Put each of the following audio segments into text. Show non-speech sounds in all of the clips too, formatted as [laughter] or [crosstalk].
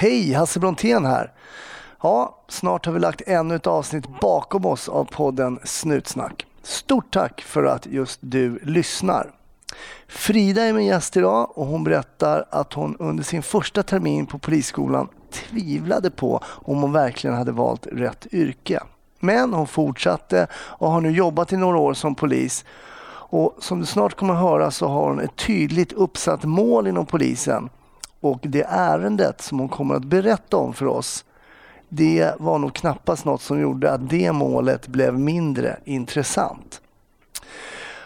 Hej, Hasse Brontén här. Ja, snart har vi lagt ännu ett avsnitt bakom oss av podden Snutsnack. Stort tack för att just du lyssnar. Frida är min gäst idag och hon berättar att hon under sin första termin på polisskolan tvivlade på om hon verkligen hade valt rätt yrke. Men hon fortsatte och har nu jobbat i några år som polis. Och som du snart kommer att höra så har hon ett tydligt uppsatt mål inom polisen. Och det ärendet som hon kommer att berätta om för oss det var nog knappast något som gjorde att det målet blev mindre intressant.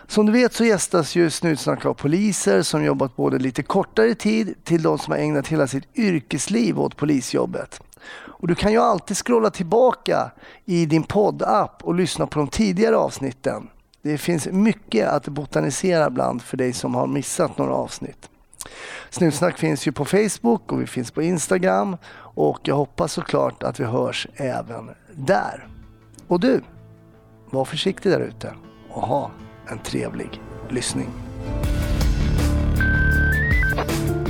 Som du vet så gästas ju Snutsnack av poliser som jobbat både lite kortare tid till de som har ägnat hela sitt yrkesliv åt polisjobbet. Och du kan ju alltid scrolla tillbaka i din poddapp och lyssna på de tidigare avsnitten. Det finns mycket att botanisera bland för dig som har missat några avsnitt. Snutsnack finns ju på Facebook och vi finns på Instagram och jag hoppas såklart att vi hörs även där. Och du, var försiktig där ute och ha en trevlig lyssning.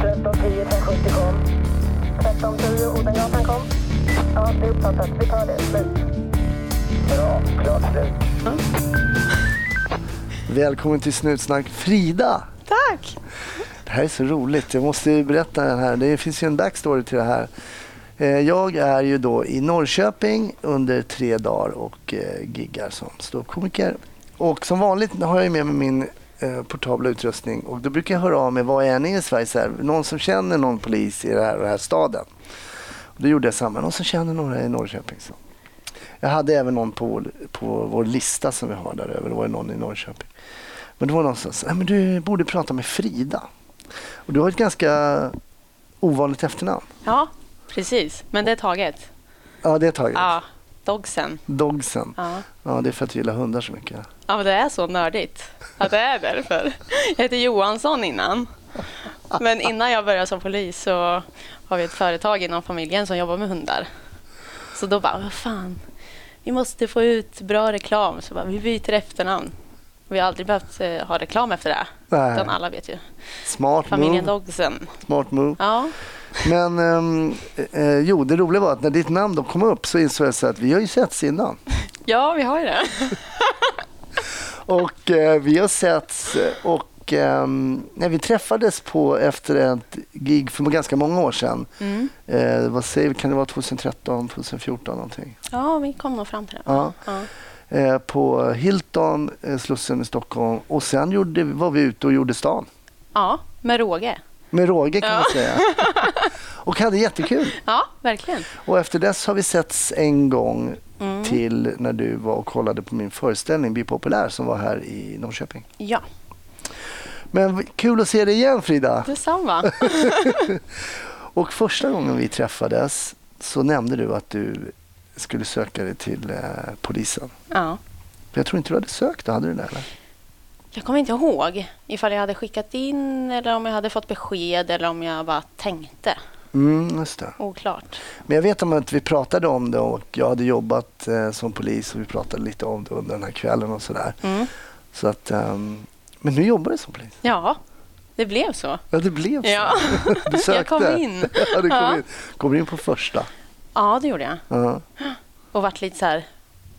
1310 570 kom. 1310 Odengatan kom. Ja, det är uppfattat. Vi tar det. Slut. Bra. Klart slut. Välkommen till Snutsnack Frida! Tack! Det här är så roligt. Jag måste ju berätta den här. Det finns ju en backstory till det här. Eh, jag är ju då i Norrköping under tre dagar och eh, giggar som ståuppkomiker. Och som vanligt har jag ju med mig min eh, portabla utrustning och då brukar jag höra av mig, var är ni i Sverige? Så här, någon som känner någon polis i den här, den här staden? Och då gjorde jag samma, någon som känner några i Norrköping. Så. Jag hade även någon på, vår- på vår lista som vi har där över, det var någon i Norrköping. Men det var någon som sa, "Nej, men du borde prata med Frida. Och du har ett ganska ovanligt efternamn. Ja, precis. Men det är taget. Ja, det är taget. Ja, dogsen. Dogsen. Ja. Ja, det är för att du gillar hundar så mycket. ja, men det är så nördigt att det är därför. Jag heter Johansson innan. Men innan jag började som polis så har vi ett företag inom familjen som jobbar med hundar. Så då bara, vad fan, vi måste få ut bra reklam. Så bara, vi byter efternamn. Vi har aldrig behövt eh, ha reklam efter det. Nej. Utan alla vet ju. Smart Familjen move. Dogsen. Smart move. Ja, Men ehm, eh, jo, det roliga var att när ditt namn då kom upp så insåg jag så att vi har ju setts innan. [laughs] ja vi har ju det. [laughs] Och eh, vi har setts och ehm, när vi träffades på efter ett gig för ganska många år sedan. Mm. Eh, vad säger vi, kan det vara 2013, 2014 någonting? Ja, vi kom nog fram till det. Ja. Ja. Eh, på Hilton, eh, Slussen i Stockholm och sen gjorde, var vi ute och gjorde stan. Ja, med råge. Med råge kan Ja. man säga. [laughs] Och hade jättekul. Ja, verkligen. Och efter dess har vi setts en gång Mm. till när du var och kollade på min föreställning Bli populär som var här i Norrköping. Ja, Men kul att se dig igen Frida. detsamma. [laughs] [laughs] Och första gången vi träffades så nämnde du att du skulle söka dig till eh, polisen. Ja. Jag tror inte du hade sökt, hade du det? Eller? Jag kommer inte ihåg ifall jag hade skickat in eller om jag hade fått besked eller om jag bara tänkte. Mm, just det. Oklart. Men jag vet om att vi pratade om det och jag hade jobbat eh, som polis och vi pratade lite om det under den här kvällen och sådär. Mm. Så att, ehm, men nu jobbar du som polis. Ja, det blev så. Ja, det blev så. Ja, [laughs] Du sökte. jag kom in. [laughs] ja, du kom Ja. in. Kommer in på första. Ja, det gjorde jag. Ja. Och vart lite så här,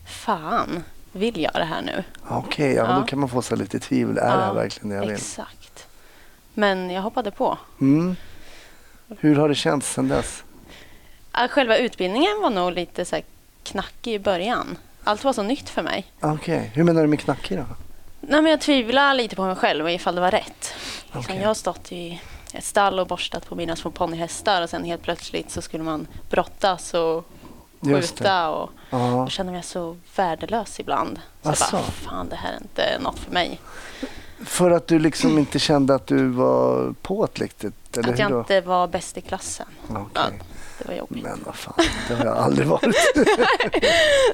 fan, vill jag det här nu? Okej, ja, men Ja. då kan man få sig lite tvivel. Är det här Ja, verkligen det jag vill? Exakt. Men jag hoppade på. Mm. Hur har det känts sedan dess? Ja, Själva utbildningen var nog lite så knackig i början. Allt var så nytt för mig. Okej, hur menar du med knackig då? Nej, men jag tvivlar lite på mig själv ifall det var rätt. Sen jag har stått i ett stall och borstat på mina små ponnyhästar och sen helt plötsligt så skulle man brottas och skjuta och Ja. då känner jag mig så värdelös ibland. Så jag Asså? bara, fan det här är inte något för mig. För att du liksom [clears throat] inte kände att du var på ett riktigt, eller att jag inte var bäst i klassen. Ja, det var jobbigt. Men vad fan, det har jag aldrig varit.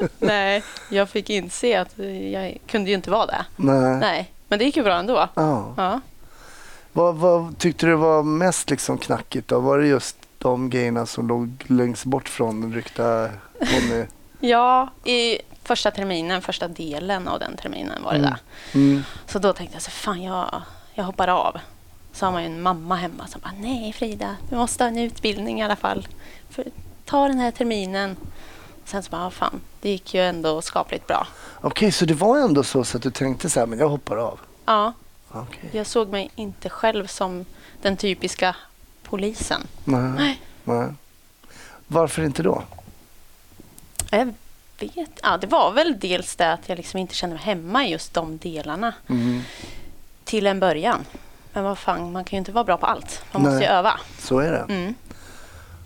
[laughs] Nej, jag fick inse att jag kunde ju inte vara det. Nej. Nej, men det gick ju bra ändå. Ja. Ja. Vad, vad tyckte du var mest liksom knackigt då? Var det just de grejerna som låg längst bort från ryckta ponny? [laughs] ja, i första terminen, första delen av den terminen var det Mm. där. Mm. Så då tänkte jag så fan jag, jag hoppar av. Så har man ju en mamma hemma som bara, nej Frida, du måste ha en utbildning i alla fall. För, ta den här terminen. Sen så bara, ah, fan, det gick ju ändå skapligt bra. Okej, så det var ändå så, så att du tänkte så här, men jag hoppar av? Ja, Okej. jag såg mig inte själv som den typiska polisen. Nej. Nej. Nej. Varför inte då? Jag vet, ja, det var väl dels det att jag liksom inte kände mig hemma i just de delarna Mm. till en början. Men vad fan, man kan ju inte vara bra på allt. Man Nej. måste ju öva. Så är det. Mm.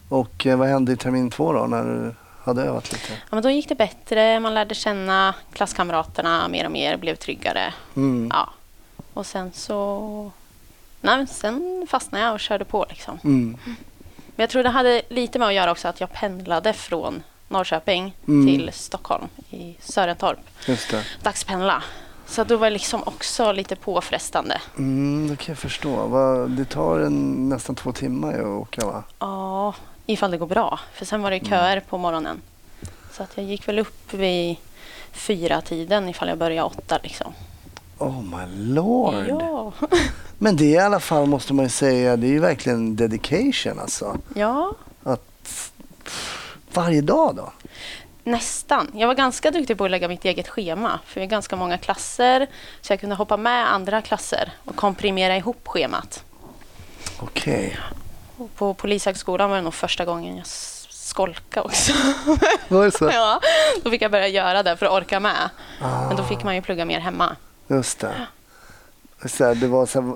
Och eh, vad hände i termin två då, när du hade övat lite? Ja, men då gick det bättre. Man lärde känna klasskamraterna mer och mer, blev tryggare. Mm. Ja. Och sen så... Nej, sen fastnade jag och körde på. Liksom. Mm. Men jag tror det hade lite med att göra också att jag pendlade från Norrköping Mm. till Stockholm i Sörentorp. Just det. Dagspendla. Så då var det liksom också lite påfrestande. Mm, det kan jag förstå. Vad- Det tar en, nästan två timmar att åka va? Ja, ifall det går bra. För sen var det köer på morgonen. Så att jag gick väl upp vid fyra tiden ifall jag började åtta. Liksom. Oh my lord. Ja. [laughs] Men det i alla fall, måste man ju säga, det är ju verkligen dedication alltså. ja, Att, pff, varje dag då? nästan. Jag var ganska duktig på att lägga mitt eget schema. För vi är ganska många klasser. Så jag kunde hoppa med andra klasser och komprimera ihop schemat. Okej. Och på Polishögskolan var det nog första gången jag s- skolkade också. Var det så? [laughs] ja, då fick jag börja göra det för att orka med. Men då Ah, fick man ju plugga mer hemma. Just det. Så här, det var så här,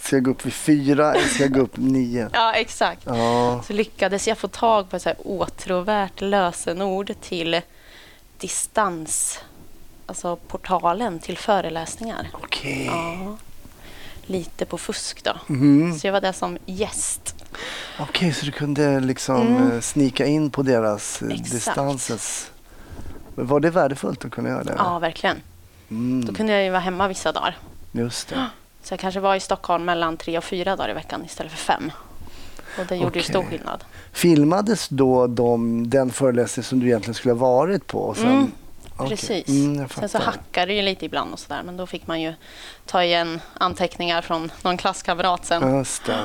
ska jag gå upp vid fyra eller ska jag gå upp nio? [laughs] Ja, exakt. Ja, Så lyckades jag få tag på ett så här åtråvärt lösenord till distans, alltså portalen till föreläsningar. okej. Ja. Lite på fusk då. Mhm. Så jag var där som gäst. Okej, så du kunde liksom Mm. eh, snika in på deras eh, Exakt. distanses... Var det värdefullt att kunna göra det? Ja, verkligen. Då Mm, kunde jag ju vara hemma vissa dagar. just det. [gasps] Så jag kanske var i Stockholm mellan tre och fyra dagar i veckan istället för fem. Och det gjorde ju stor skillnad. Filmades då de, den föreläsning som du egentligen skulle ha varit på? Sen, Mm, Okej. Precis. Mm, Sen så hackade det ju lite ibland och sådär. Men då fick man ju ta igen anteckningar från någon klasskamrat sen. Just det.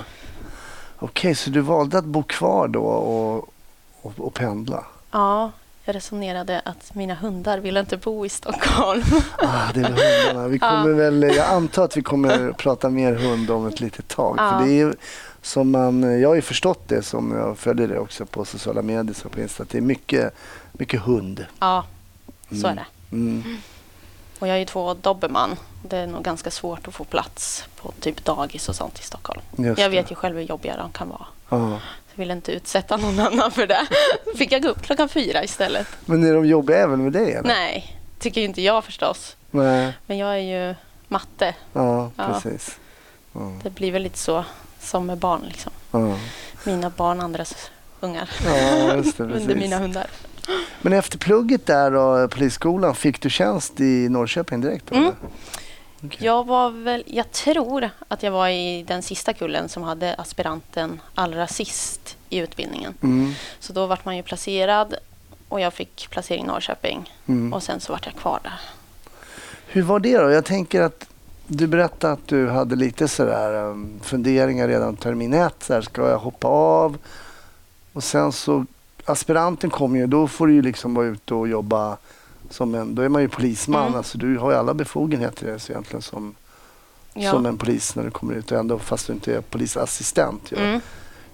Okej, så du valde att bo kvar då och, och, och pendla? Ja, jag resonerade att mina hundar vill inte bo i Stockholm. Ah, det är hundarna. Vi kommer väl, jag antar att vi kommer prata mer hund om ett litet tag. Ja. För det är som man, jag har ju förstått det som jag följer det också på sociala medier och på Insta. Att det är mycket, mycket hund. Ja, så är Mm. det. Mm. Och jag är ju två dobermann. Det är nog ganska svårt att få plats på typ dagis och sånt i Stockholm. Just Jag vet det. ju själv hur jobbiga de kan vara. Ja. Jag vill inte utsätta någon annan för det. [laughs] Fick jag gå upp klockan fyra istället? Men är de jobbiga även med dig? Eller? Nej, tycker ju inte jag förstås. Nej. Men jag är ju matte. Ja, precis. Ja. Det blir väl lite så som med barn. Liksom. Ja. Mina barn, andras ungar. Ja, just det, [laughs] Under mina hundar. Men efter plugget där då, polisskolan, fick du tjänst i Norrköping direkt? Då, Mm. Okej. Jag var väl, jag tror att jag var i den sista kullen som hade aspiranten allra sist i utbildningen. Mm. Så då vart man ju placerad och jag fick placering i Norrköping. Mm. Och sen så vart jag kvar där. Hur var det då? Jag tänker att du berättade att du hade lite sådär um, funderingar redan termin ett. Så här, ska jag hoppa av? Och sen så, aspiranten kommer ju, då får du ju liksom vara ute och jobba som en, då är man ju polisman. Mm. Alltså du har ju alla befogenheter så egentligen som, Ja. som en polis när du kommer ut. Ändå, fast du inte är polisassistent. Ju. Mm.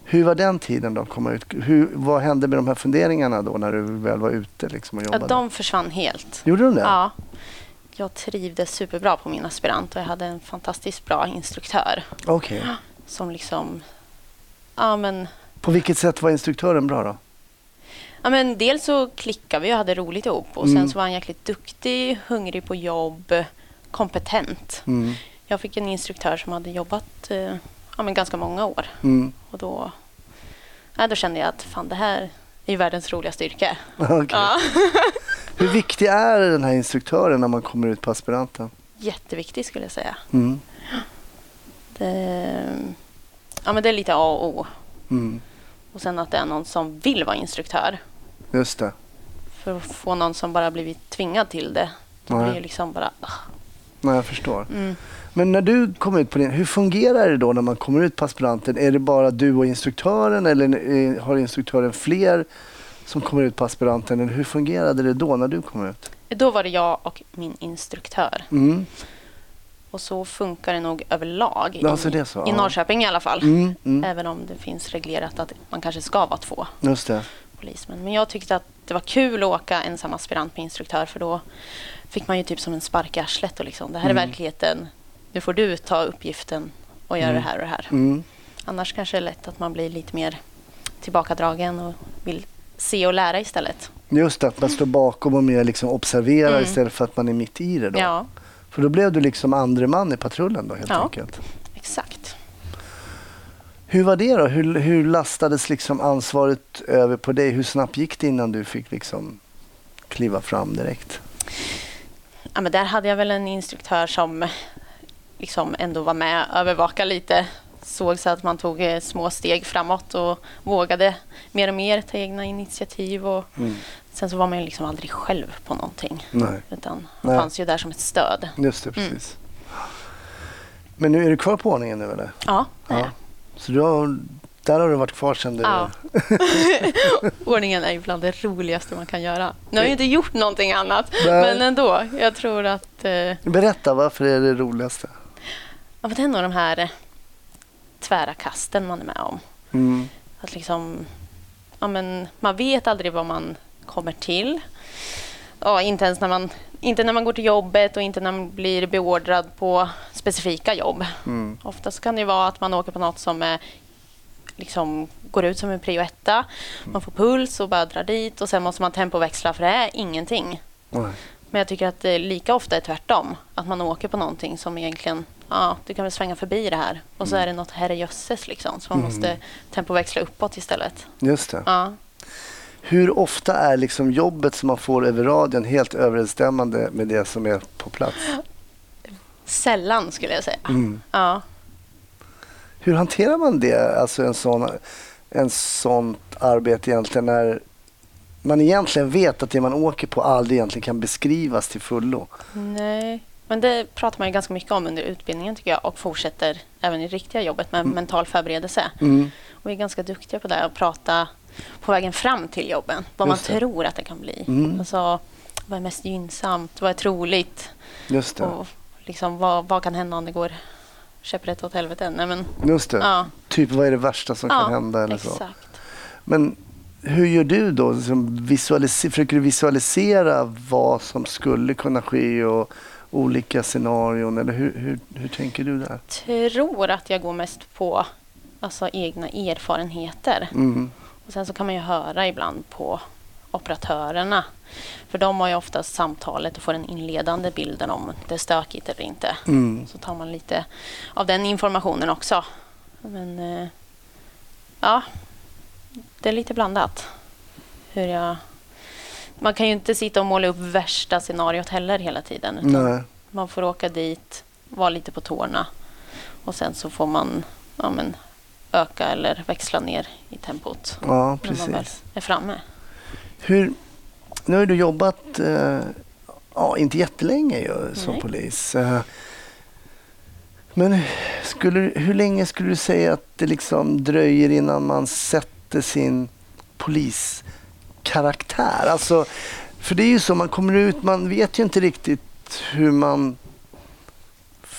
Hur var den tiden då? Komma ut? Hur, vad hände med de här funderingarna då när du väl var ute liksom, och Ja, jobbade? de försvann helt. Gjorde de det? Ja. Jag trivdes superbra på min aspirant och jag hade en fantastiskt bra instruktör Okej. som liksom... Ja, men, På vilket sätt var instruktören bra då? Ja, men dels så klickade vi och hade roligt ihop och Mm. sen så var han jäkligt duktig, hungrig på jobb, kompetent. Mm. Jag fick en instruktör som hade jobbat eh, ja, men ganska många år Mm. och då, ja, då kände jag att fan det här är världens roligaste yrke. [laughs] Okej. Ja. [laughs] Hur viktig är den här instruktören när man kommer ut på aspiranten? Jätteviktig skulle jag säga. Mm. Det, ja, men det är lite A och O. Mm. Och sen att det är någon som vill vara instruktör. Just det. För att få någon som bara blivit tvingad till det, då Nej. blir det liksom bara... ah. Nej, jag förstår. Mm. Men när du kom ut på din, hur fungerar det då när man kommer ut på aspiranten? Är det bara du och instruktören eller eh, har instruktören fler som kommer ut på aspiranten? Eller hur fungerade det då när du kom ut? Då var det jag och min instruktör. Mm. Och så funkar det nog överlag i, det är så, i ja. Norrköping i alla fall. Mm, mm. Även om det finns reglerat att man kanske ska vara två Just det. Polismän. Men jag tyckte att det var kul att åka ensam aspirant med instruktör för då fick man ju typ som en spark i arslet och liksom, det här är Mm. verkligheten. Nu får du ta uppgiften och göra Mm. det här och det här. Mm. Annars kanske det är lätt att man blir lite mer tillbakadragen och vill se och lära istället. Just det, att man står bakom och mer liksom observerar Mm. istället för att man är mitt i det. Då. Ja, För då blev du liksom andre man i patrullen då helt Ja. enkelt. exakt. Hur var det då? Hur, hur lastades liksom ansvaret över på dig? Hur snabbt gick det innan du fick liksom kliva fram direkt? Ja, men där hade jag väl en instruktör som liksom ändå var med och övervaka lite. Såg så att man tog eh, små steg framåt och vågade mer och mer ta egna initiativ. Och Mm. sen så var man ju liksom aldrig själv på någonting. Nej, Utan Nej. fanns ju där som ett stöd. just det, Mm. precis. Men nu är du kvar på ordningen nu eller? Ja, det är Ja. Så du har, där har du varit kvar sedan du... Ja. [laughs] Ordningen är ju bland det roligaste man kan göra. Nu har jag inte gjort någonting annat, Nej. men ändå. Jag tror att eh, Berätta, varför är det roligaste? ja, det är nog de här eh, tvära kasten man är med om. Mm. Att liksom, ja, men man vet aldrig vad man kommer till. Ja, inte ens när man, inte när man går till jobbet och inte när man blir beordrad på specifika jobb. Mm. Oftast kan det vara att man åker på något som är, liksom, går ut som en prio etta. Man får puls och bara drar dit och sen måste man tempoväxla för det är ingenting. Nej. Men jag tycker att det lika ofta är tvärtom. Att man åker på någonting som egentligen, ja, du kan väl svänga förbi det här. Och så är det något herrejösses liksom. Så man måste tempoväxla uppåt istället. Just det. Ja. Hur ofta är liksom jobbet som man får över radion helt överensstämmande med det som är på plats? Sällan skulle jag säga. Mm. Ja. Hur hanterar man det, alltså en sån, en sånt arbete egentligen när man egentligen vet att det man åker på aldrig egentligen kan beskrivas till fullo? Nej. Men det pratar man ju ganska mycket om under utbildningen tycker jag och fortsätter även i riktiga jobbet med mental förberedelse. Mm. Och vi är ganska duktiga på det att prata på vägen fram till jobben. Vad man tror att det kan bli. Mm. Alltså, vad är mest gynnsamt? Vad är troligt? Just det. Och liksom, vad, vad kan hända om det går käpprätt åt helvete? Nej, men, Just det. ja, Typ vad är det värsta som kan hända eller så? exakt. Men hur gör du då? Liksom försöker du visualisera vad som skulle kunna ske och olika scenarion? Eller hur, hur, hur tänker du där? tror att jag går mest på alltså, egna erfarenheter. Mm. Och sen så kan man ju höra ibland på operatörerna. För de har ju oftast samtalet och får den inledande bilden om det är stökigt eller inte. Mm. Så tar man lite av den informationen också. Men eh, ja, det är lite blandat. Hur jag... Man kan ju inte sitta och måla upp värsta scenariot heller hela tiden. Man får åka dit, vara lite på tårna och sen så får man ja, men, öka eller växla ner i tempot Ja, när man väl precis. är framme. Hur, nu har du jobbat, eh, ja, inte jättelänge ju, som Nej. polis. Eh, men skulle, hur länge skulle du säga att det liksom dröjer innan man sätter sin poliskaraktär? Alltså, för det är ju så, man kommer ut, man vet ju inte riktigt hur man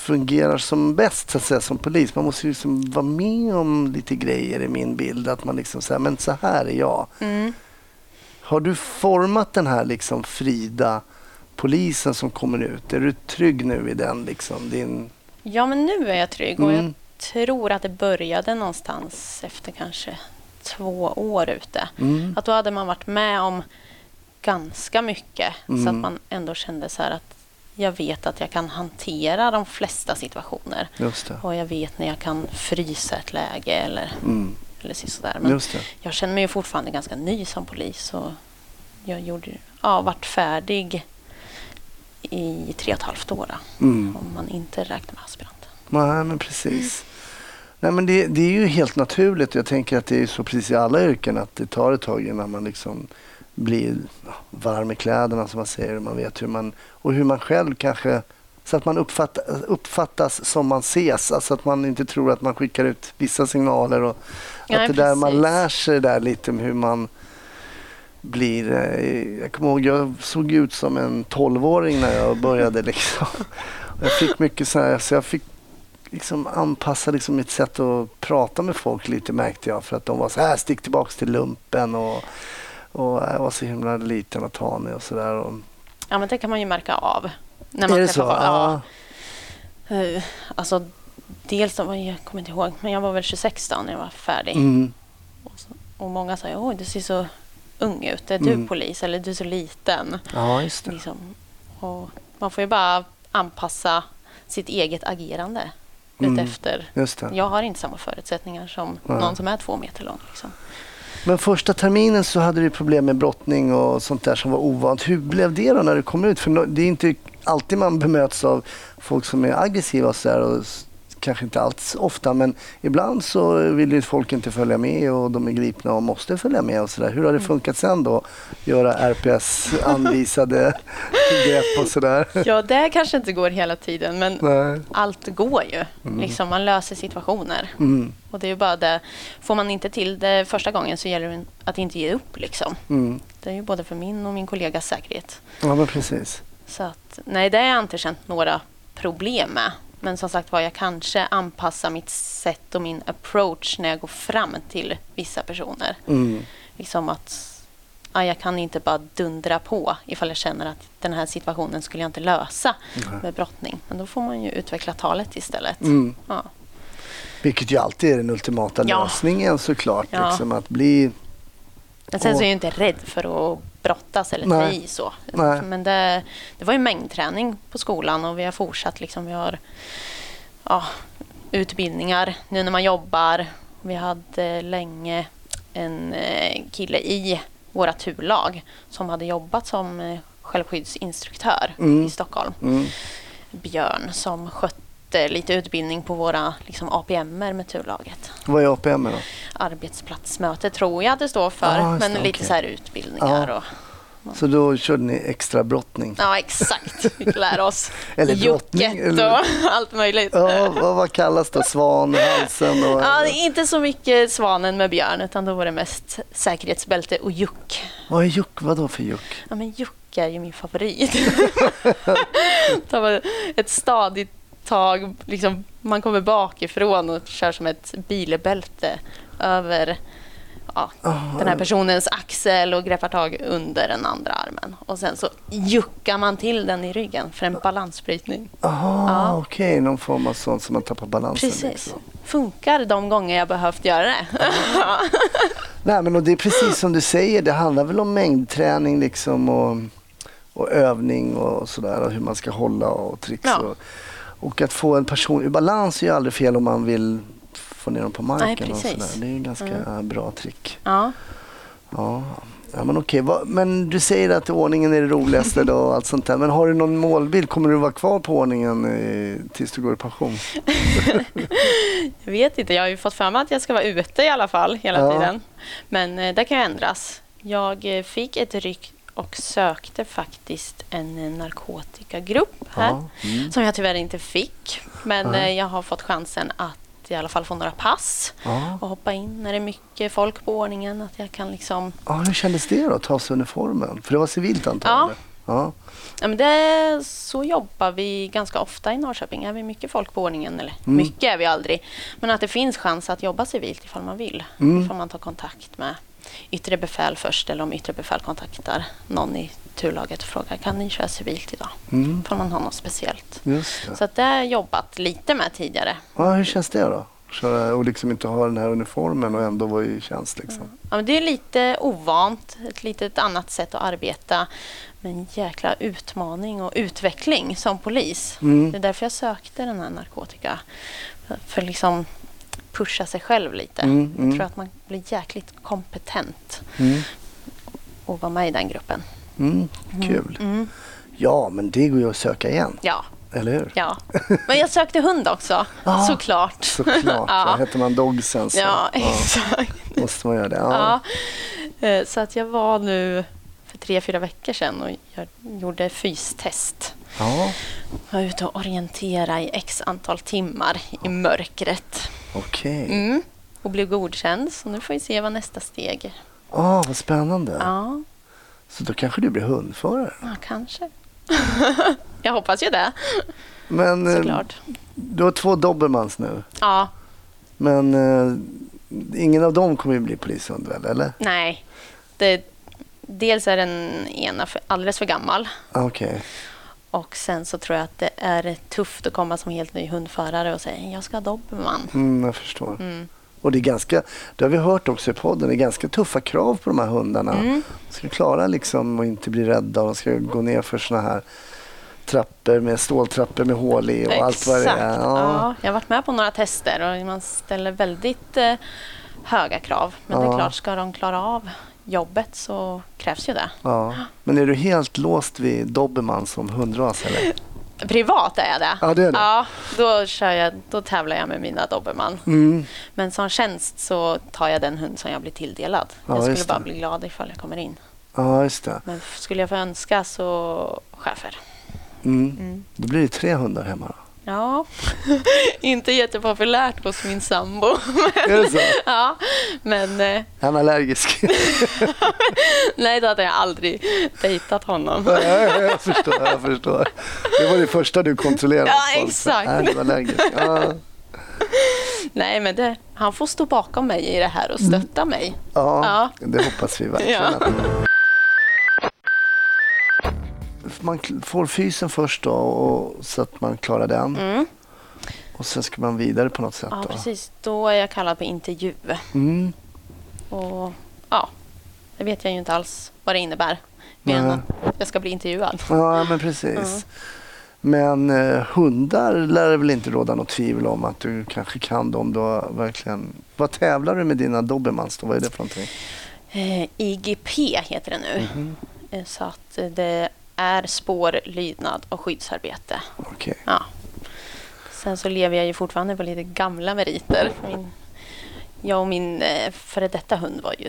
fungerar som bäst så att säga, som polis. Man måste ju liksom vara med om lite grejer i min bild. Att man liksom säger, men så här är jag. Mm. Har du format den här liksom Frida polisen som kommer ut? Är du trygg nu i den liksom? Din... Ja, men nu är jag trygg och Mm. jag tror att det började någonstans efter kanske två år ute. Mm. Att då hade man varit med om ganska mycket så Mm. att man ändå kände så här att jag vet att jag kan hantera de flesta situationer. Och jag vet när jag kan frysa ett läge eller, Mm. eller sådär. Men jag känner mig ju fortfarande ganska ny som polis. Och jag gjorde, ja, varit färdig i tre och ett halvt år. Mm. om man inte räknar med aspiranten. Nej, men precis. Nej, men det, det är ju helt naturligt. Jag tänker att det är så precis i alla yrken att det tar ett tag innan man liksom blir varm i kläderna som man säger. Man vet hur man, och hur man själv kanske Så att man uppfatta, uppfattas som man ses, alltså att man inte tror att man skickar ut vissa signaler. Och Ja, att det där man lär sig där lite om hur man blir... eh, Jag kommer ihåg, jag såg ut som en tolvåring när jag började. [laughs] Liksom. Och Jag fick mycket så här, så jag fick liksom anpassa liksom mitt sätt att prata med folk lite märkte jag. För att de var så här, stick tillbaks till lumpen och, och jag var så himla liten och tanig och sådär. Ja, men det kan man ju märka av. När man Är det så? folk. Ja. Eh, Alltså, dels, jag kommer inte ihåg, men jag var väl 26 då när jag var färdig. Mm. Och, så, och många sa, oj du ser så ung ut. Är du Mm. polis eller du är så liten? ja, just det. Liksom. Och man får ju bara anpassa sitt eget agerande Mm. utefter. Jag har inte samma förutsättningar som Nej. någon som är två meter lång. Liksom. Men första terminen så hade du problem med brottning och sånt där som var ovant. Hur blev det då när du kom ut? För det är inte alltid man bemöts av folk som är aggressiva och så där. Och kanske inte alls ofta, men ibland så vill ju folk inte följa med och de är gripna och måste följa med och så där. Hur har det funkat sen då? Göra RPS-anvisade [laughs] grepp och sådär? Ja, det kanske inte går hela tiden, men Nej. allt går ju. Liksom, man löser situationer. Mm, Och det är bara det. Får man inte till det första gången så gäller det att inte ge upp. Liksom. mm. Det är ju både för min och min kollegas säkerhet. Ja, men precis. Så att, nej, det har jag inte känt några problem med. Men som sagt var, jag kanske anpassar mitt sätt och min approach när jag går fram till vissa personer. Mm. Liksom att ja, jag kan inte bara dundra på ifall jag känner att den här situationen skulle jag inte lösa med brottning. Men då får man ju utveckla talet istället. Mm. Ja. Vilket ju alltid är den ultimata Ja. lösningen såklart. Ja. Liksom, att bli Men sen Och- så är jag inte rädd för att brottas eller ta i så. Nej. Men det, det var ju mängdträning på skolan och vi har fortsatt. Liksom, vi har ja, utbildningar nu när man jobbar. Vi hade länge en eh, kille i våra turlag som hade jobbat som eh, självskyddsinstruktör Mm. i Stockholm. Mm. Björn som skötte lite utbildning på våra liksom, APMer med turlaget. Vad är APM då? Arbetsplatsmöte tror jag att det står för, just men det, lite så här utbildningar. Ja. Och, Så då körde ni extra brottning? ja, exakt. [laughs] Vi lära oss Eller jucket eller- och [laughs] allt möjligt. Ja, vad, vad kallas det? Svan, halsen och... Ja, inte så mycket svanen med björn, utan då var det mest säkerhetsbälte och juck. Vad är juck? Vad då för juck? Ja, men juck är ju min favorit. [laughs] Ett stadigt tag, liksom, man kommer bakifrån och kör som ett bilbälte över ja, den här personens axel och greppar tag under den andra armen. Och sen så juckar man till den i ryggen för en balansbrytning. Jaha, Ja. okej. Någon form av sånt som man tappar balansen. Precis. Liksom. Funkar de gånger jag behövt göra det. [laughs] Nej, men och det är precis som du säger. Det handlar väl om mängdträning liksom och, och övning och sådär. Och hur man ska hålla och tricks. Ja. Och, och att få en person i balans är ju aldrig fel om man vill få ner dem på marken. Nej, och precis. Mm. sådär. Det är ju en ganska bra trick. Ja. Ja, ja men okej. Vad- Men du säger att ordningen är det roligaste då och allt sånt där. Men har du någon målbild? Kommer du vara kvar på ordningen tills du går i pension? [laughs] Jag vet inte, jag har ju fått för mig att jag ska vara ute i alla fall hela Ja. tiden. Men eh, det kan ju ändras. Jag eh, fick ett ryck och sökte faktiskt en narkotikagrupp här. Ja, mm. Som jag tyvärr inte fick. Men eh, jag har fått chansen att i alla fall få några pass Ja. och hoppa in när det är mycket folk på ordningen. Att jag kan liksom... Ja, hur kändes det då, att ta sig uniformen? För det var civilt antagligen? Ja. Ja, men det, så jobbar vi ganska ofta i Norrköping. Är vi mycket folk på ordningen, eller Mm. mycket är vi aldrig, men att det finns chans att jobba civilt ifall man vill. Mm. Ifall man tar kontakt med yttre befäl först eller om yttre befäl kontaktar någon i turlaget och frågar kan ni köra civilt idag? Mm. Ifall man har något speciellt. Så att det har jag jobbat lite med tidigare. Ja, hur känns det då? Köra och liksom inte ha den här uniformen och ändå vara i tjänst liksom. Ja, men det är lite ovant, ett litet annat sätt att arbeta. Men en jäkla utmaning och utveckling som polis. Mm. Det är därför jag sökte den här narkotika. För liksom pusha sig själv lite. Mm, mm. Jag tror att man blir jäkligt kompetent Mm. att vara med i den gruppen. Mm. Kul. Mm. Ja, men det går ju att söka igen, Ja, eller hur? ja. Men jag sökte hund också, [laughs] Ja, såklart. Såklart. [laughs] Ja. ja. Heter man Dogsen så Ja, [laughs] exakt. måste man göra det. Ja. Ja. Eh, Så att jag var nu för tre, fyra veckor sedan och jag gjorde fystest. Ja. vara ute och orientera i x antal timmar i mörkret. Okej. Mm. Och blev godkänd, så nu får vi se vad nästa steg är. Åh, vad spännande. Ja, Så då kanske du blir hundförare? ja kanske. [laughs] Jag hoppas ju det, Men eh, såklart. du har två dobermans nu. Ja, Men eh, ingen av dem kommer ju bli polishund väl, eller? nej. Det, dels är den ena för, alldeles för gammal Okej. Och sen så tror jag att det är tufft att komma som helt ny hundförare och säga jag ska ha dobermann. Mm, jag förstår. Mm. Och det är ganska, det har vi hört också i podden, det är ganska tuffa krav på de här hundarna. Mm. De ska klara liksom att inte bli rädda och de ska gå ner för såna här trappor med ståltrappor med hål i och allt vad det Exakt. är. Ja. jag har varit med på några tester och man ställer väldigt eh, höga krav. Men det Ja. är klart, ska de klara av jobbet så krävs ju det. Ja. Men är du helt låst vid dobermann som hundras eller? Privat är jag det. Ja, det är det. Ja, då, kör jag, då tävlar jag med mina dobermann. Mm. Men som tjänst så tar jag den hund som jag blir tilldelad. Ja, jag skulle bara det. bli glad ifall jag kommer in. Ja, just det. Men skulle jag få önska så chefer. Mm. Mm. Då blir det tre hundar hemma då. Ja, [laughs] inte jättepopulärt hos min sambo. [laughs] Är det så? [laughs] ja, men eh, Han är allergisk. nej, då hade jag aldrig dejtat honom. Ja, ja, jag förstår, jag förstår. Det var det första du kontrollerade. Ja, exakt. Nej, du allergisk. Ja, Nej, men det, han får stå bakom mig i det här och stötta mig. ja, Ja. det hoppas vi verkligen. Ja. Man får fysen först då, och, så att man klarar den. Mm. Och sen ska man vidare på något sätt. Ja, då. precis. Då är jag kallad på intervju. Mm. Och ja, det vet jag ju inte alls vad det innebär. Mer än Nej. att jag ska bli intervjuad. Ja, men precis. Men eh, hundar lär det väl inte råda något tvivel om att du kanske kan dem då verkligen. Vad tävlar du med dina dobermans då? Vad är det för någonting? Eh, IGP heter det nu. Eh, Så att eh, det är spår, lydnad och skyddsarbete. Okej. Ja. Sen så lever jag ju fortfarande på lite gamla meriter. Min, jag och min eh, före detta hund var ju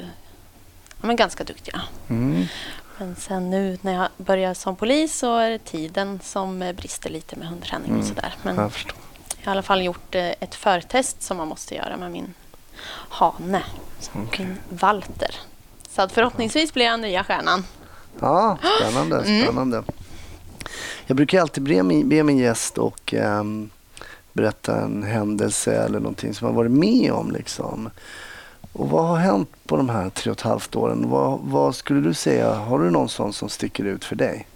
ja, men ganska duktiga. Mm. Men sen nu när jag börjar som polis så är det tiden som eh, brister lite med hundträning och Mm. sådär. Men Jag jag har i alla fall gjort eh, ett förtest som man måste göra med min hane, Okej. min Walter. Så att förhoppningsvis blir jag nya stjärnan. Ja, spännande. Mm. spännande. Jag brukar alltid be min, be min gäst och ehm, berätta en händelse eller någonting som man varit med om. Liksom. Och vad har hänt på de här tre och ett halvt åren? Vad, vad skulle du säga, har du någon sån som sticker ut för dig?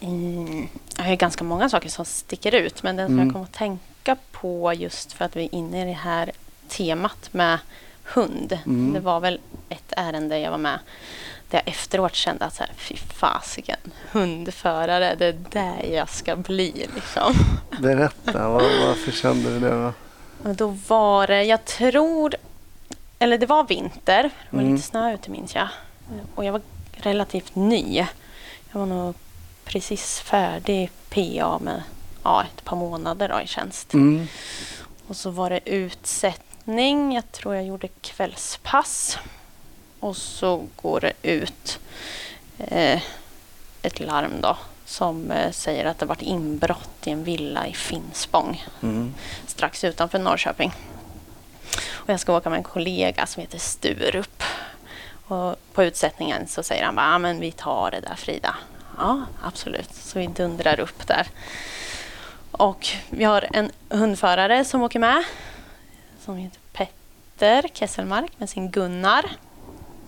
Mm, jag har ganska många saker som sticker ut men den som Mm. jag kommer att tänka på just för att vi är inne i det här temat med hund. Mm. Det var väl ett ärende jag var med där jag efteråt kände att så här, fy fasiken, hundförare, det är där jag ska bli. Liksom. Berätta, vad, varför kände du det? Då? Och då var det, jag tror, eller det var vinter, det var Mm. lite snö ute minns jag. Och jag var relativt ny. Jag var nog precis färdig PA med ja, ett par månader då, i tjänst. Mm. Och så var det utsättning, jag tror jag gjorde kvällspass. Och så går det ut eh, ett larm då som eh, säger att det varit inbrott i en villa i Finspång Mm. strax utanför Norrköping. Och jag ska åka med en kollega som heter Sturup. Och på utsättningen så säger han bara, ah, men vi tar det där Frida. Ja, absolut. Så vi dundrar upp där. Och vi har en hundförare som åker med. Som heter Petter Kesselmark med sin Gunnar.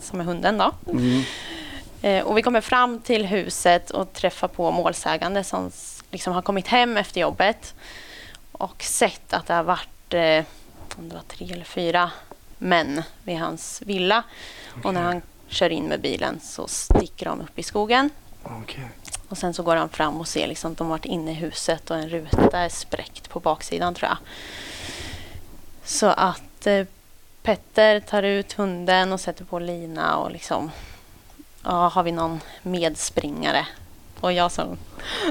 Som är hunden då. Mm. Eh, och vi kommer fram till huset och träffar på målsägande som liksom har kommit hem efter jobbet och sett att det har varit eh, om det var tre eller fyra män vid hans villa. Och när han kör in med bilen så sticker de upp i skogen. Okej. Och sen så går han fram och ser liksom att de har varit inne i huset och en ruta är spräckt på baksidan tror jag. Så att eh, Petter tar ut hunden och sätter på lina och liksom ja, har vi någon medspringare? Och jag som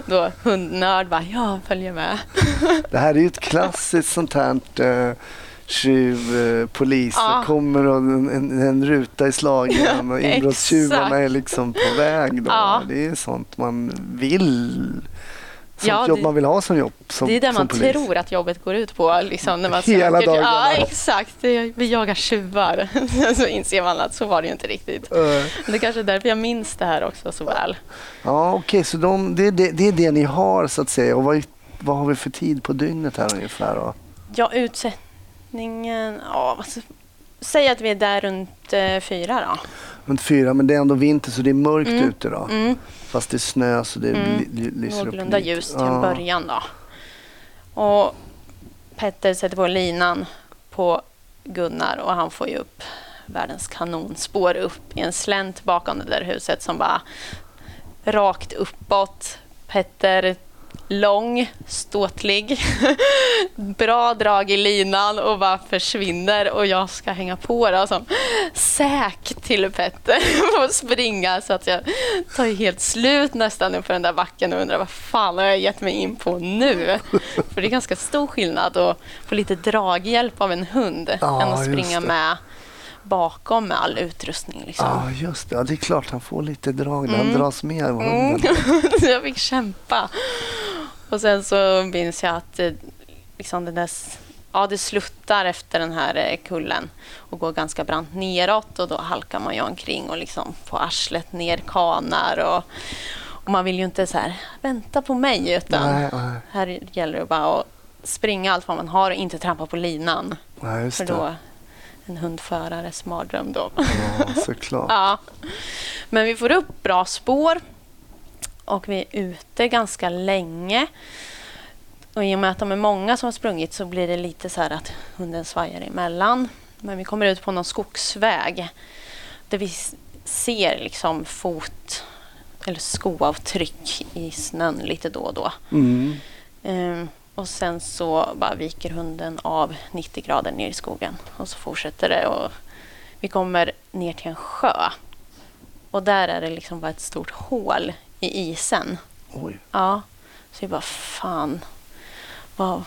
då hundnörd bara, ja, följer med. [laughs] Det här är ju ett klassiskt sånt här eh, tjuv, eh, polis. Ja. Kommer och en, en, en ruta i slagen och [laughs] inbrottstjuvarna är liksom på väg. Då. Ja. Det är sånt man vill sånt Ja, jobb det- man vill ha som jobb som, Det är det man polis. tror att jobbet går ut på. Liksom, när man Hela söker. dagarna. Ja, exakt. Vi jagar tjuvar. [laughs] så inser man att så var det ju inte riktigt. Men Det är kanske är därför jag minns det här också så väl. Ja, okej, så de, det, är det, det är det ni har så att säga. Och vad, vad har vi för tid på dygnet här ungefär? Då? Ja, utsättningen... Ja, ska- Säg att vi är där runt eh, fyra då. Runt fyra, men det är ändå vinter så det är mörkt Mm. ute då. Mm. Fast det är snö så det Mm. lyser upp lite. ljus till en början då. Och Petter sätter på linan på Gunnar och han får ju upp världens kanonspår upp i en slänt bakom det där huset som bara rakt uppåt. Petter lång, ståtlig, [laughs] bra drag i linan och bara försvinner och jag ska hänga på då som säk till Petter [laughs] och springa så att jag tar helt slut nästan upp för den där backen och undrar vad fan har jag gett mig in på nu? För det är ganska stor skillnad att få lite draghjälp av en hund Ja, än att springa med bakom med all utrustning. Liksom. Ja, just det. Ja, det är klart han får lite drag. när Han Mm. dras med av Mm. hunden. [laughs] Så jag fick kämpa. Och sen så minns jag att eh, liksom det, där, s- ja, det sluttar efter den här eh, kullen och går ganska brant neråt och då halkar man ju omkring och liksom på arslet ner kanar och, och man vill ju inte så här vänta på mig utan Nej, nej, här gäller det bara att springa allt vad man har och inte trampa på linan nej, för då en hundförares mardröm då. Ja, såklart. [laughs] Ja. Men vi får upp bra spår och vi är ute ganska länge. Och I och med att de är många som har sprungit så blir det lite så här att hunden svajar emellan. Men vi kommer ut på någon skogsväg där vi ser liksom fot eller skoavtryck i snön lite då och då. Mm. Ehm, och sen så bara viker hunden av 90 grader ner i skogen och så fortsätter det och vi kommer ner till en sjö. Och där är det liksom bara ett stort hål i isen. Oj. Ja, så vi bara fan, vad,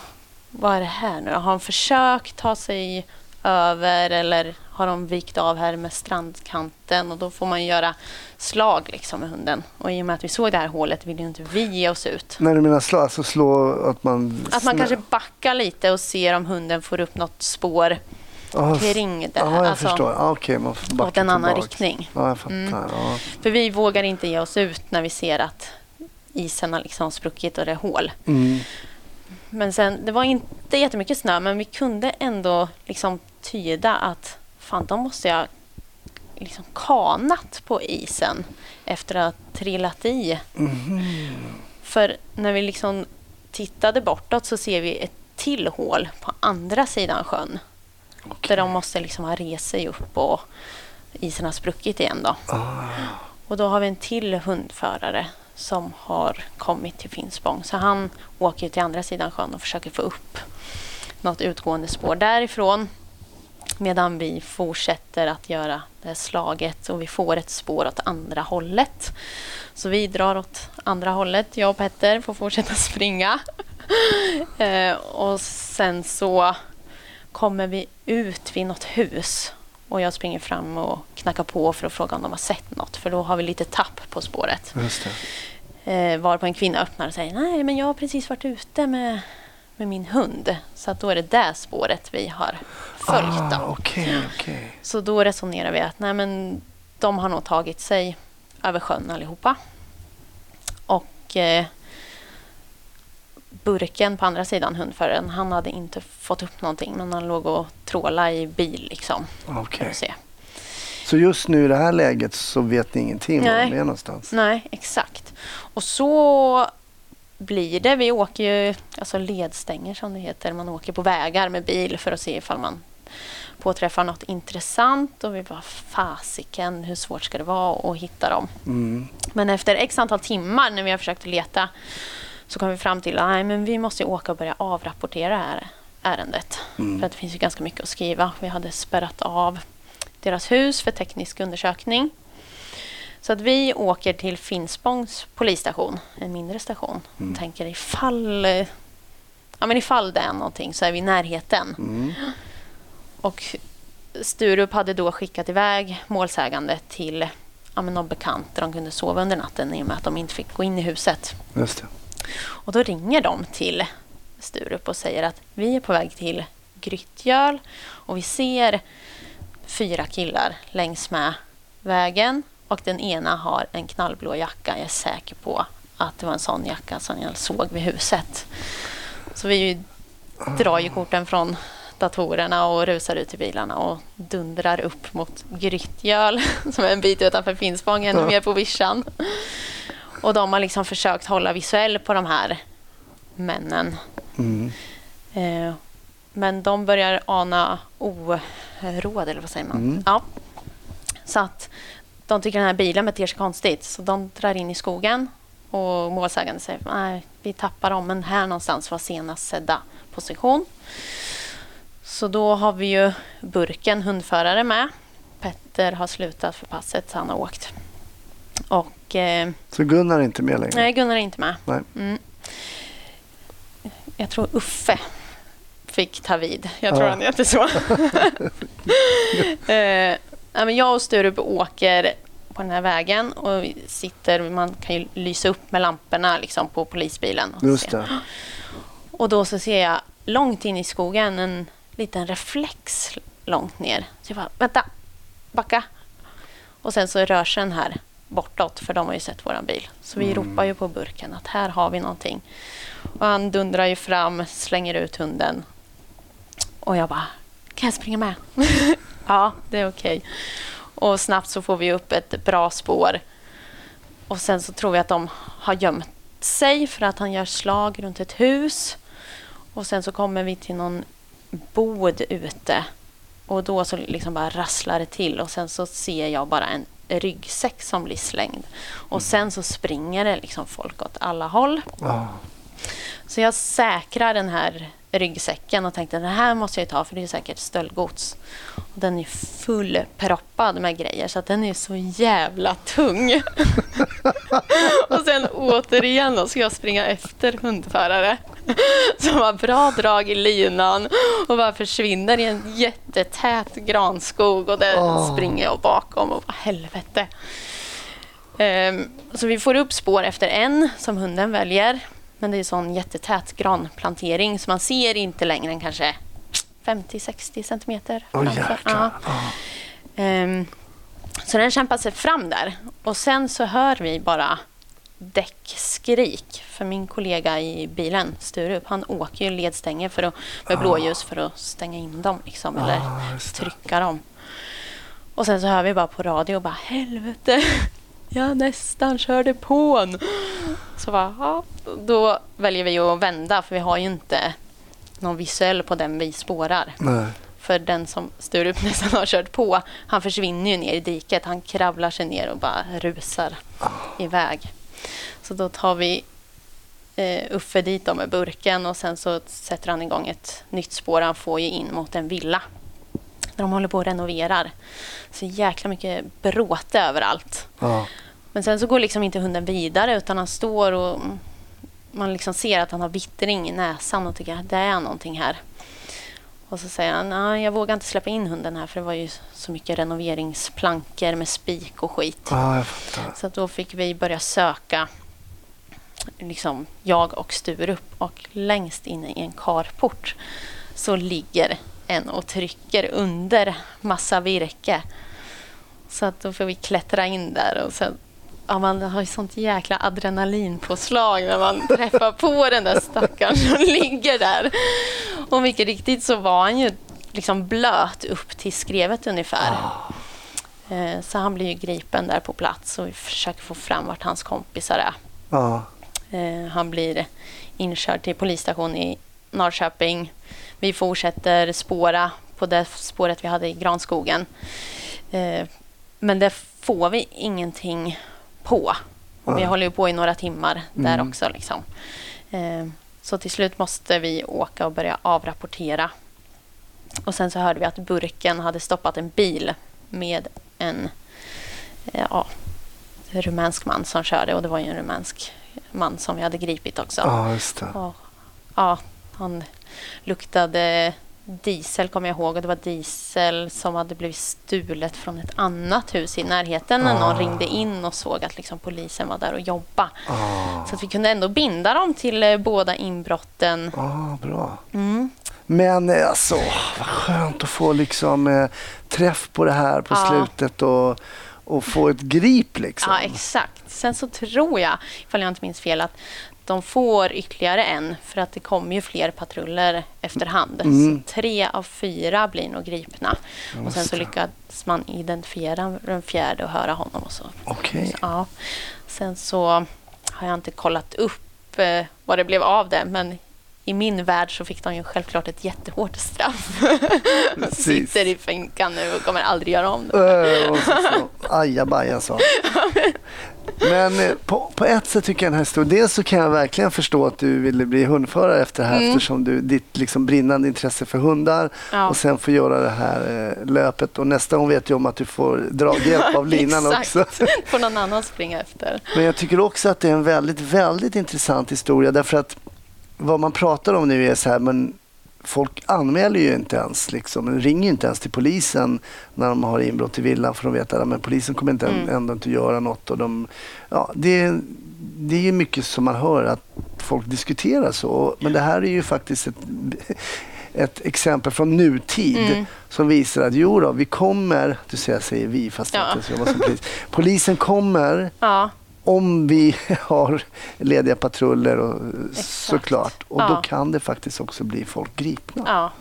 vad är det här nu? Har de försökt ta sig över eller har de vikt av här med strandkanten och då får man göra slag liksom med hunden. Och i och med att vi såg det här hålet vill ju inte vi ge oss ut. När du menar slå, alltså slå att man... Att man kanske backar lite och ser om hunden får upp något spår Ja, kring det. Ja, jag Alltså, förstår. Ja, Okej, man får åt en annan tillbaks. riktning. Ja, jag fattar. Mm. Ja. För vi vågar inte ge oss ut när vi ser att isen har liksom spruckit och det är hål. Mm. Men sen, det var inte jättemycket snö, men vi kunde ändå liksom tyda att fan, då måste jag liksom kanat på isen efter att ha trillat i. Mhm. För när vi liksom tittade bortåt så ser vi ett till hål på andra sidan sjön. Där de måste liksom ha rest sig upp och isen har spruckit igen. Då. Ah. Och då har vi en till hundförare som har kommit till Finspång. Så han åker till andra sidan sjön och försöker få upp något utgående spår därifrån. Medan vi fortsätter att göra det här slaget och vi får ett spår åt andra hållet. Så vi drar åt andra hållet. Jag och Petter får fortsätta [laughs] springa. eh, och sen så kommer vi ut vid något hus och jag springer fram och knackar på för att fråga om de har sett något för då har vi lite tapp på spåret. Just det. Eh, varpå en kvinna öppnar och säger nej men jag har precis varit ute med, med min hund. Så att då är det det spåret vi har följt. Ah. Okej, okej. Så då resonerar vi att nej men de har nog tagit sig över sjön allihopa. Och eh, burken på andra sidan hundföraren, han hade inte fått upp någonting men han låg och trålade i bil liksom. Du se. Så just nu i det här läget så vet ni ingenting var Nej. de är någonstans? Nej, exakt. Och så blir det. Vi åker ju alltså ledstänger som det heter. Man åker på vägar med bil för att se ifall man påträffar något intressant. Och vi bara fasiken, hur svårt ska det vara att hitta dem? Mm. Men efter x antal timmar när vi har försökt leta så kom vi fram till att nej, men vi måste åka och börja avrapportera här ärendet. Mm. För att det finns ju ganska mycket att skriva. Vi hade spärrat av deras hus för teknisk undersökning. Så att vi åker till Finspångs polisstation, en mindre station. Och tänker ifall, ja, men ifall det är någonting så är vi i närheten. Mm. Och Sturup hade då skickat iväg målsägande till ja, men någon bekant där de kunde sova under natten i och med att de inte fick gå in i huset. Just det. Och då ringer de till Sturup och säger att vi är på väg till Grytgöl och vi ser fyra killar längs med vägen och den ena har en knallblå jacka. Jag är säker på att det var en sån jacka som jag såg vid huset. Så vi drar ju korten från datorerna och rusar ut till bilarna och dundrar upp mot Grytgöl [laughs] som är en bit utanför Finspång, ännu mer på vischan. Och de har liksom försökt hålla visuell på de här männen. Mm. Eh, men de börjar ana oråd, eller vad säger man? Mm. Ja. Så att de tycker den här bilen beter sig konstigt, så de drar in i skogen och målsäganden säger nej, vi tappar dem, men här någonstans var senast sedda position. Så då har vi ju Burken, hundförare, med. Petter har slutat för passet, så han har åkt. Och eh, Så Gunnar är inte med längre? nej, Gunnar är inte med. Nej. Mm. Jag tror Uffe fick ta vid. Jag tror Ja. han heter så. [laughs] eh, men jag och Sturup åker på den här vägen och sitter, man kan ju lysa upp med lamporna liksom, på polisbilen. Och, Just det. och då så ser jag långt in i skogen en liten reflex långt ner. Så jag bara, vänta, backa. Och sen så rör sig den här bortåt, för de har ju sett våran bil. Så vi ropar ju på burken att här har vi någonting. Och han dundrar ju fram, slänger ut hunden. Och jag bara, kan jag springa med? [laughs] ja, det är okej. Och snabbt så får vi upp ett bra spår. Och sen så tror vi att de har gömt sig för att han gör slag runt ett hus. Och sen så kommer vi till någon bod ute. Och då så liksom bara rasslar det till och sen så ser jag bara en ryggsäck som blir slängd. Och sen så springer det liksom folk åt alla håll. Ja. Så jag säkrar den här ryggsäcken och tänkte den här måste jag ta för det är säkert stöldgods. Och den är fullproppad med grejer så att den är så jävla tung. [laughs] och sen återigen då ska jag springa efter hundförare som har bra drag i linan och bara försvinner i en jättetät granskog och där Åh. springer jag bakom och bara helvete. Ehm, så vi får upp spår efter en som hunden väljer. Men det är sån jättetät granplantering så man ser inte längre än kanske 50-60 centimeter. Jäklar. Ja. Ehm, så den kämpar sig fram där. Och sen så hör vi bara däckskrik. För min kollega i bilen, Sturup, han åker ju ledstänger för att, med blåljus för att stänga in dem. Liksom, eller Ah, det. trycka dem. Och sen så hör vi bara på radio bara helvete, jag nästan körde på en. Så bara, ja. Då väljer vi att vända för vi har ju inte någon visuell på den vi spårar. Nej. För den som Sturup nästan har kört på, han försvinner ju ner i diket. Han kravlar sig ner och bara rusar iväg. Så då tar vi eh, Uffe dit med burken och sen så sätter han igång ett nytt spår. Han får ju in mot en villa. Där de håller på och renoverar. Så jäkla mycket bråte överallt. Ja. Men sen så går liksom inte hunden vidare utan han står och man liksom ser att han har vittring i näsan och tycker att det är någonting här. Och så säger han, nej jag vågar inte släppa in hunden här för det var ju så mycket renoveringsplankor med spik och skit. fattar. Så att då fick vi börja söka, liksom jag och Sturup och längst inne i en carport så ligger en och trycker under massa virke. Så att då får vi klättra in där och sen Ja, man har ju sånt jäkla adrenalinpåslag när man [laughs] träffar på den där stackaren som [laughs] ligger där. Och mycket riktigt så var han ju liksom blöt upp till skrevet ungefär. Eh, Så han blir ju gripen där på plats och vi försöker få fram vart hans kompisar är. Eh, Han blir inkörd till polisstation i Norrköping. Vi fortsätter spåra på det spåret vi hade i Granskogen. Eh, Men det får vi ingenting på. Och vi Ja. håller ju på i några timmar där Mm. också. Liksom. Eh, Så till slut måste vi åka och börja avrapportera. Och sen så hörde vi att burken hade stoppat en bil med en eh, ja, rumänsk man som körde och det var ju en rumänsk man som vi hade gripit också. ja, just det. Och, ja, han luktade diesel kommer jag ihåg och det var diesel som hade blivit stulet från ett annat hus i närheten när någon Ah. ringde in och såg att liksom polisen var där och jobbade. Ah, Så att vi kunde ändå binda dem till eh, båda inbrotten. ah, bra. Mm. Men eh, alltså, vad skönt att få liksom eh, träff på det här på Ja. slutet och, och få ett grip liksom. Ja, exakt. Sen så tror jag, ifall jag inte minns fel, att de får ytterligare en för att det kommer ju fler patruller efterhand. Mm. Så tre av fyra blir nog gripna. och sen så lyckas man identifiera den fjärde och höra honom. Och så. Okej. Så, ja. Sen så har jag inte kollat upp eh, vad det blev av det, men i min värld så fick de ju självklart ett jättehårt straff. [laughs] Sitter i finkan nu och kommer aldrig göra om det. Äh, och så, så, ajabaja sa Men eh, på, på ett sätt tycker jag den här historien, dels så kan jag verkligen förstå att du ville bli hundförare efter det här Mm. eftersom du, ditt liksom brinnande intresse för hundar Ja. och sen få göra det här eh, löpet och nästa gång vet jag om att du får draghjälp av [laughs] linan också. får någon annan springa efter. Men jag tycker också att det är en väldigt, väldigt intressant historia därför att vad man pratar om nu är så här, men folk anmäler ju inte ens, liksom, ringer inte ens till polisen när de har inbrott i villan för de vet att men polisen kommer inte, Mm. ändå inte göra något. Och de, ja, det, det är ju mycket som man hör att folk diskuterar så, men det här är ju faktiskt ett, ett exempel från nutid Mm. som visar att jo då, vi kommer, du ser jag säger vi fast Ja. inte polis. Polisen kommer Ja, om vi [laughs] har lediga patruller och Exakt. såklart. Och då Ja. kan det faktiskt också bli folk gripna. ja.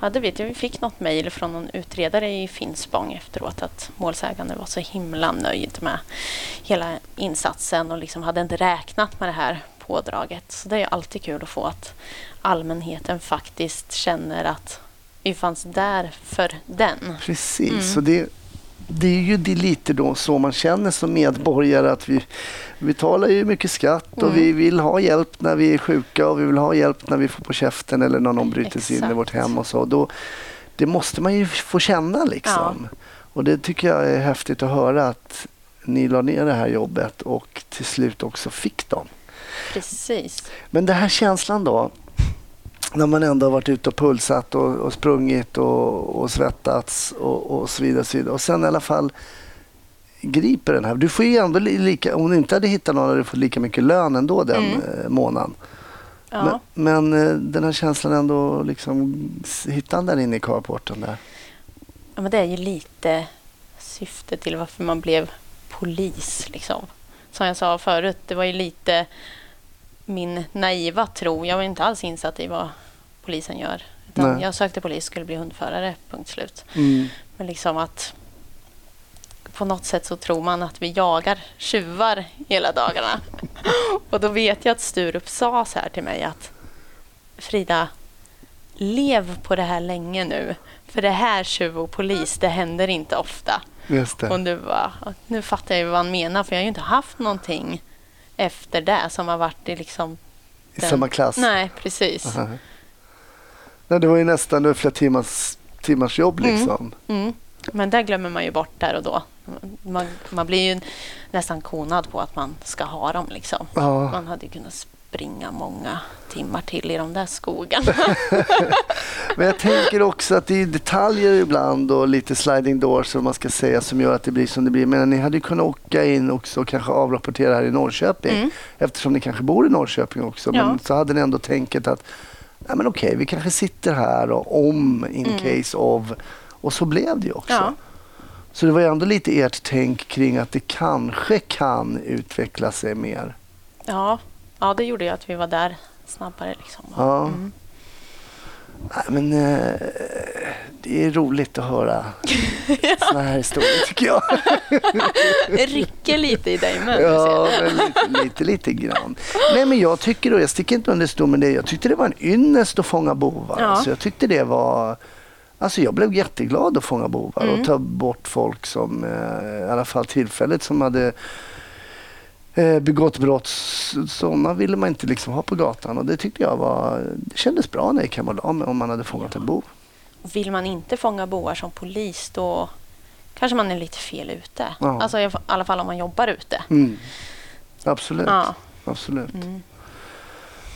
Ja, det vet jag. Vi fick något mejl från någon utredare i Finspång efteråt att målsägande var så himla nöjd med hela insatsen och liksom hade inte räknat med det här pådraget. Så det är alltid kul att få att allmänheten faktiskt känner att vi fanns där för den. Precis, Mm. så det, det är ju det lite då så man känner som medborgare att vi betalar ju mycket skatt och Mm. vi vill ha hjälp när vi är sjuka och vi vill ha hjälp när vi får på käften eller när någon bryter sig in i vårt hem och så. Då, det måste man ju få känna liksom. Och det tycker jag är häftigt att höra att ni la ner det här jobbet och till slut också fick dem. Precis. Men den här känslan då, när man ändå har varit ute och pulsat och, och sprungit och, och svettats och, och så vidare, så vidare. Och sen i alla fall griper den här. Du får ju ändå li- lika, om du inte hade hittat någon hade du fått lika mycket lön ändå den Mm. eh, månaden. Ja. Men, men eh, den här känslan ändå liksom hitta den där inne i carporten där. Ja, men det är ju lite syftet till varför man blev polis. Liksom. Som jag sa förut, det var ju lite min naiva tro. Jag var inte alls insatt i vad polisen gör. Jag sökte polis skulle bli hundförare, punkt slut. Mm. Men liksom att på något sätt så tror man att vi jagar tjuvar hela dagarna. [laughs] Och då vet jag att Sturup sa så här till mig att Frida, lev på det här länge nu. För det här tjuv och polis, det händer inte ofta. Just det. Och nu, bara, nu fattar jag vad han menar, för jag har ju inte haft någonting efter det som har varit i liksom... I samma klass. Nej, precis. Aha. Nej, det var ju nästan flera timmars, timmars jobb Mm. liksom. Mm. Men det glömmer man ju bort där och då. Man, man blir ju nästan konad på att man ska ha dem. Liksom. Ja. Man hade ju kunnat springa många timmar till i de där skogen. [laughs] [laughs] Men jag tänker också att det är detaljer ibland och lite sliding doors som man ska säga som gör att det blir som det blir. Men ni hade ju kunnat åka in också och kanske avrapportera här i Norrköping Mm. eftersom ni kanske bor i Norrköping också. Men Ja. så hade ni ändå tänket att Nej, men okej, vi kanske sitter här och om in Mm. case of. Och så blev det ju också. Ja. Så det var ändå lite ert tänk kring att det kanske kan utveckla sig mer. ja. Ja, det gjorde ju att vi var där snabbare. Liksom. Ja. Mm. Nej, men eh, det är roligt att höra [laughs] såna här historier tycker jag. [laughs] Det rycker lite i dig med. Ja, men lite, lite, lite grann. Nej, men jag tycker, och jag sticker inte under stol med det, jag tyckte det var en ynnest att fånga bovar. Ja. Alltså, jag tyckte det var... Alltså jag blev jätteglad att fånga bovar Mm. och ta bort folk som, eh, i alla fall tillfälligt, som hade eh, begått brott. Sådana ville man inte liksom ha på gatan och det tyckte jag var, det kändes bra när jag gick hem om man hade fångat en bov. Vill man inte fånga boar som polis då kanske man är lite fel ute. Ja. Alltså i alla fall om man jobbar ute. Mm. Absolut. Ja. Absolut. Mm.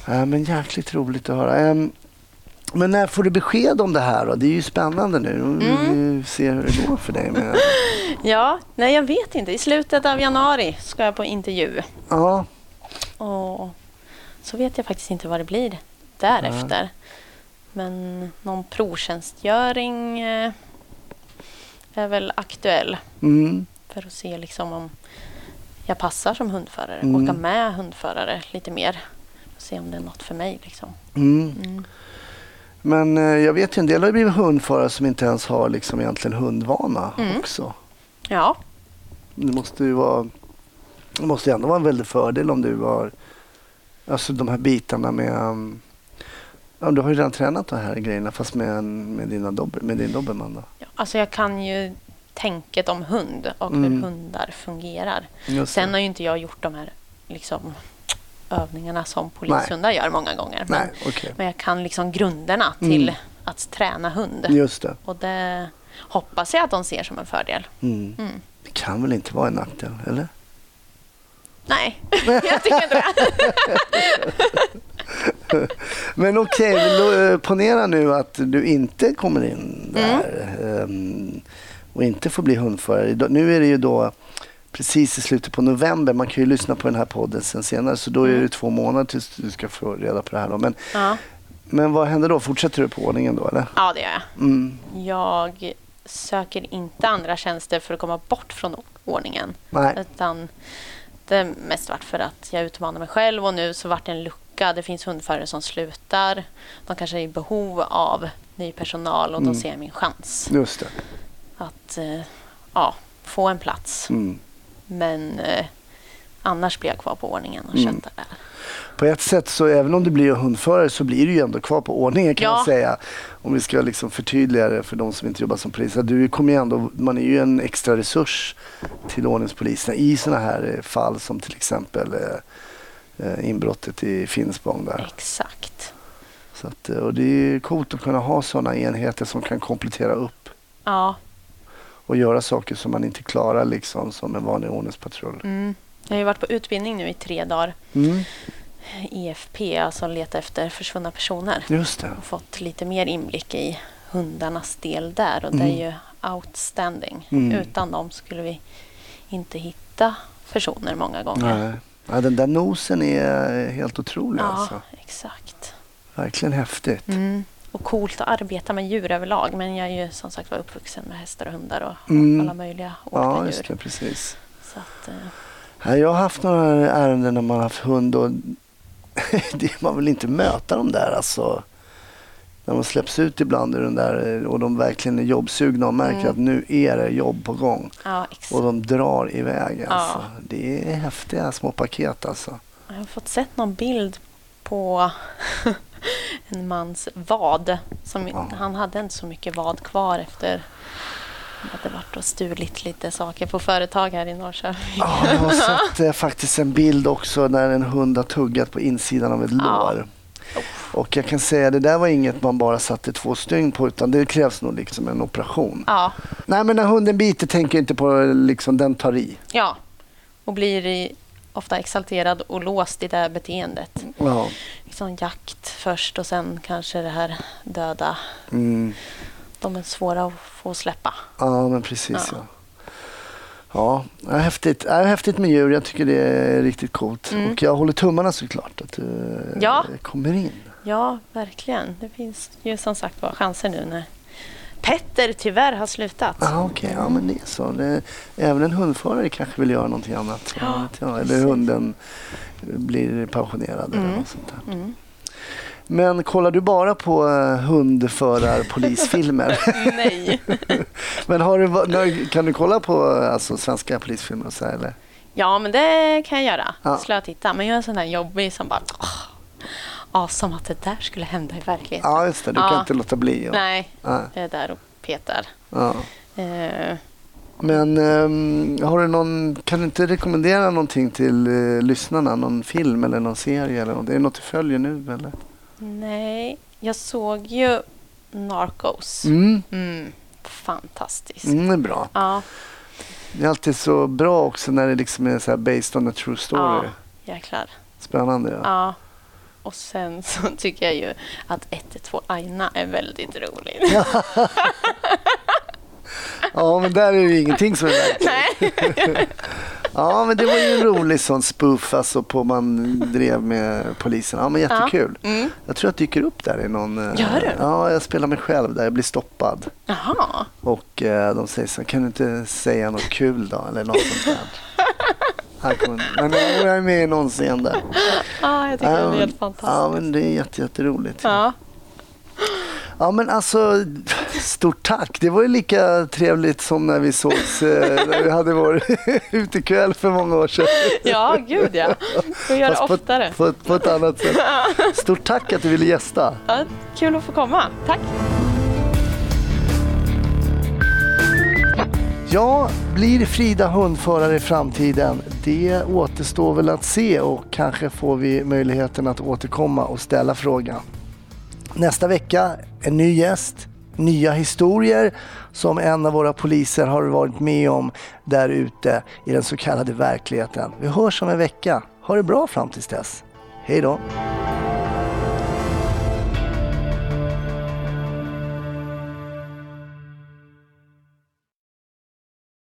Ja, men jäkligt roligt att höra. Ehm, Men när får du besked om det här då? Det är ju spännande nu. Mm. Vi ser hur det går för dig. Med... [laughs] Ja, nej jag vet inte. I slutet av januari ska jag på intervju. Ja, Och så vet jag faktiskt inte vad det blir därefter. Men någon provtjänstgöring eh, är väl aktuell mm. för att se liksom om jag passar som hundförare. Mm. Åka med hundförare lite mer. Och se om det är något för mig. Liksom. Mm. Mm. Men eh, jag vet ju en del har blivit hundförare som inte ens har liksom egentligen hundvana Mm. också. Ja, Det måste ju vara det måste ändå vara en väldig fördel om du har alltså de här bitarna med um, ja, du har ju redan tränat de här grejerna fast med, en, med, dina dober, med din dobermann då. ja, alltså jag kan ju tänket om hund och Mm. hur hundar fungerar. Sen har ju inte jag gjort de här liksom, övningarna som polishundar gör många gånger. Men, Nej, okej. men jag kan liksom grunderna till Mm. att träna hund. Just det. Och det hoppas jag att de ser som en fördel. Mm. Mm. Det kan väl inte vara en nackdel, eller? Nej, [laughs] jag tycker inte det. [laughs] Men okej, då, eh, ponera nu att du inte kommer in där ehm, och inte får bli hundförare. Nu är det ju då precis i slutet på november. Man kan ju lyssna på den här podden sen senare så då är det två månader tills du ska få reda på det här. Då. Men, Ja. men vad händer då? Fortsätter du på ordningen då eller? ja, det gör jag. Mm. Jag söker inte andra tjänster för att komma bort från ordningen. Nej. Utan det är mest varit för att jag utmanar mig själv och nu så vart det en lucka. Det finns hundförare som slutar. De kanske är i behov av ny personal och då Mm. ser jag min chans Just det. att eh, ja, få en plats. Mm. Men eh, annars blir jag kvar på ordningen och Mm. köttar där. På ett sätt så även om du blir hundförare så blir du ju ändå kvar på ordningen kan Ja. man säga. Om vi ska liksom förtydliga det för de som inte jobbar som polis. Du kommer ändå, man är ju en extra resurs till ordningspolisen i sådana här eh, fall som till exempel eh, eh, inbrottet i Finspång där. Exakt. Så att, eh, och det är coolt att kunna ha sådana enheter som kan komplettera upp Ja. Och göra saker som man inte klarar liksom som en vanlig ordningspatrull. Mm. Jag har ju varit på utbildning nu i tre dagar. Mm, EFP, alltså leta efter försvunna personer. just det. Och fått lite mer inblick i hundarnas del där och det Mm. är ju outstanding. Mm. Utan dem skulle vi inte hitta personer många gånger. Nej. Ja, den där nosen är helt otrolig Ja, alltså. exakt. Verkligen häftigt. Mm. Och coolt att arbeta med djur överlag. Men jag är ju som sagt var uppvuxen med hästar och hundar och Mm. alla möjliga olika Ja, djur. det. Precis. Så att, eh, Ja, Jag har haft några ärenden när man har haft hund och [laughs] man vill inte möta dem där alltså. När de släpps ut ibland ur den där och de verkligen är jobbsugna och märker Mm. att nu är det jobb på gång. ja. Och de drar iväg alltså. Ja. Det är häftiga små paket alltså. Jag har fått sett någon bild på [laughs] [laughs] en mans vad. Som, Ja. Han hade inte så mycket vad kvar efter att det varit och stulit lite saker på företag här i Norrköping. Ja, jag har sett eh, faktiskt en bild också när en hund har tuggat på insidan av ett Ja. lår. Och jag kan säga det där var inget man bara satte två stygn på utan det krävs nog liksom en operation. Ja, Nej men när hunden biter tänker jag inte på liksom den tar i. ja. Och blir ofta exalterad och låst i det här beteendet. Ja. Liksom jakt först och sen kanske det här döda. Mm. De är svåra att få släppa. Ja men precis ja. Ja. Ja, ja häftigt. Ja, häftigt med djur. Jag tycker det är riktigt coolt. Mm. Och jag håller tummarna såklart att du Ja. eh, kommer in. Ja, verkligen. Det finns ju som sagt var chanser nu när Petter tyvärr har slutat. Ja, okej. Ja, men det är så. Det, även en hundförare kanske vill göra någonting annat. Ja, jag. Eller hunden blir pensionerad eller Mm. något sånt där. Mm. Men kollar du bara på uh, hundförar-polisfilmer? [laughs] Nej. [laughs] men har du, kan du kolla på eh, alltså, svenska polisfilmer och så här, eller? Ja, men det kan jag göra. Ja. Skulle jag titta. Men jag är en sån där jobbig som bara... Åh, ja, som att det där skulle hända i verkligheten. Ja, just det. Du kan Ja. inte låta bli. Och, Nej, Nej. jag är där och petar. Ja. Eh, Men ehm, har du någon, kan du inte rekommendera någonting till eh, lyssnarna? Någon film eller någon serie? Eller något? Är det något du följer nu? Eller? nej, jag såg ju Narcos. Mm. Mm, fantastiskt. Mm, det är bra. Ja, Det är alltid så bra också när det liksom är så här based on a true story. ja, jäklar. Spännande. Ja. Ja, Och sen så [laughs] tycker jag ju att 112 Aina är väldigt rolig. Ja, men där är det ju ingenting som är verkligt. Nej. [laughs] Ja, men det var ju en rolig sån spoof alltså på man drev med polisen. Ja, men jättekul. Mm. Jag tror jag dyker upp där i någon... eh, Gör du? Ja, jag spelar mig själv där. Jag blir stoppad. Jaha. Och eh, de säger så kan du inte säga något kul då? Eller något sånt där. Han kommer, men jag är med i någon scen där. Ja, jag tycker Ja, det är helt fantastiskt. Ja, men det är jätte, jätteroligt. Ja. Ja men alltså, stort tack. Det var ju lika trevligt som när vi sågs eh, när vi hade vår [laughs] utekväll för många år sedan. ja, gud ja. Göra Fast på, oftare. På, på ett annat sätt. [laughs] Stort tack att du ville gästa. Ja, kul att få komma. Tack. Ja, blir Frida hundförare i framtiden? Det återstår väl att se och kanske får vi möjligheten att återkomma och ställa frågan. Nästa vecka en ny gäst, nya historier som en av våra poliser har varit med om där ute i den så kallade verkligheten. Vi hörs om en vecka. Ha det bra fram tills dess. Hej då!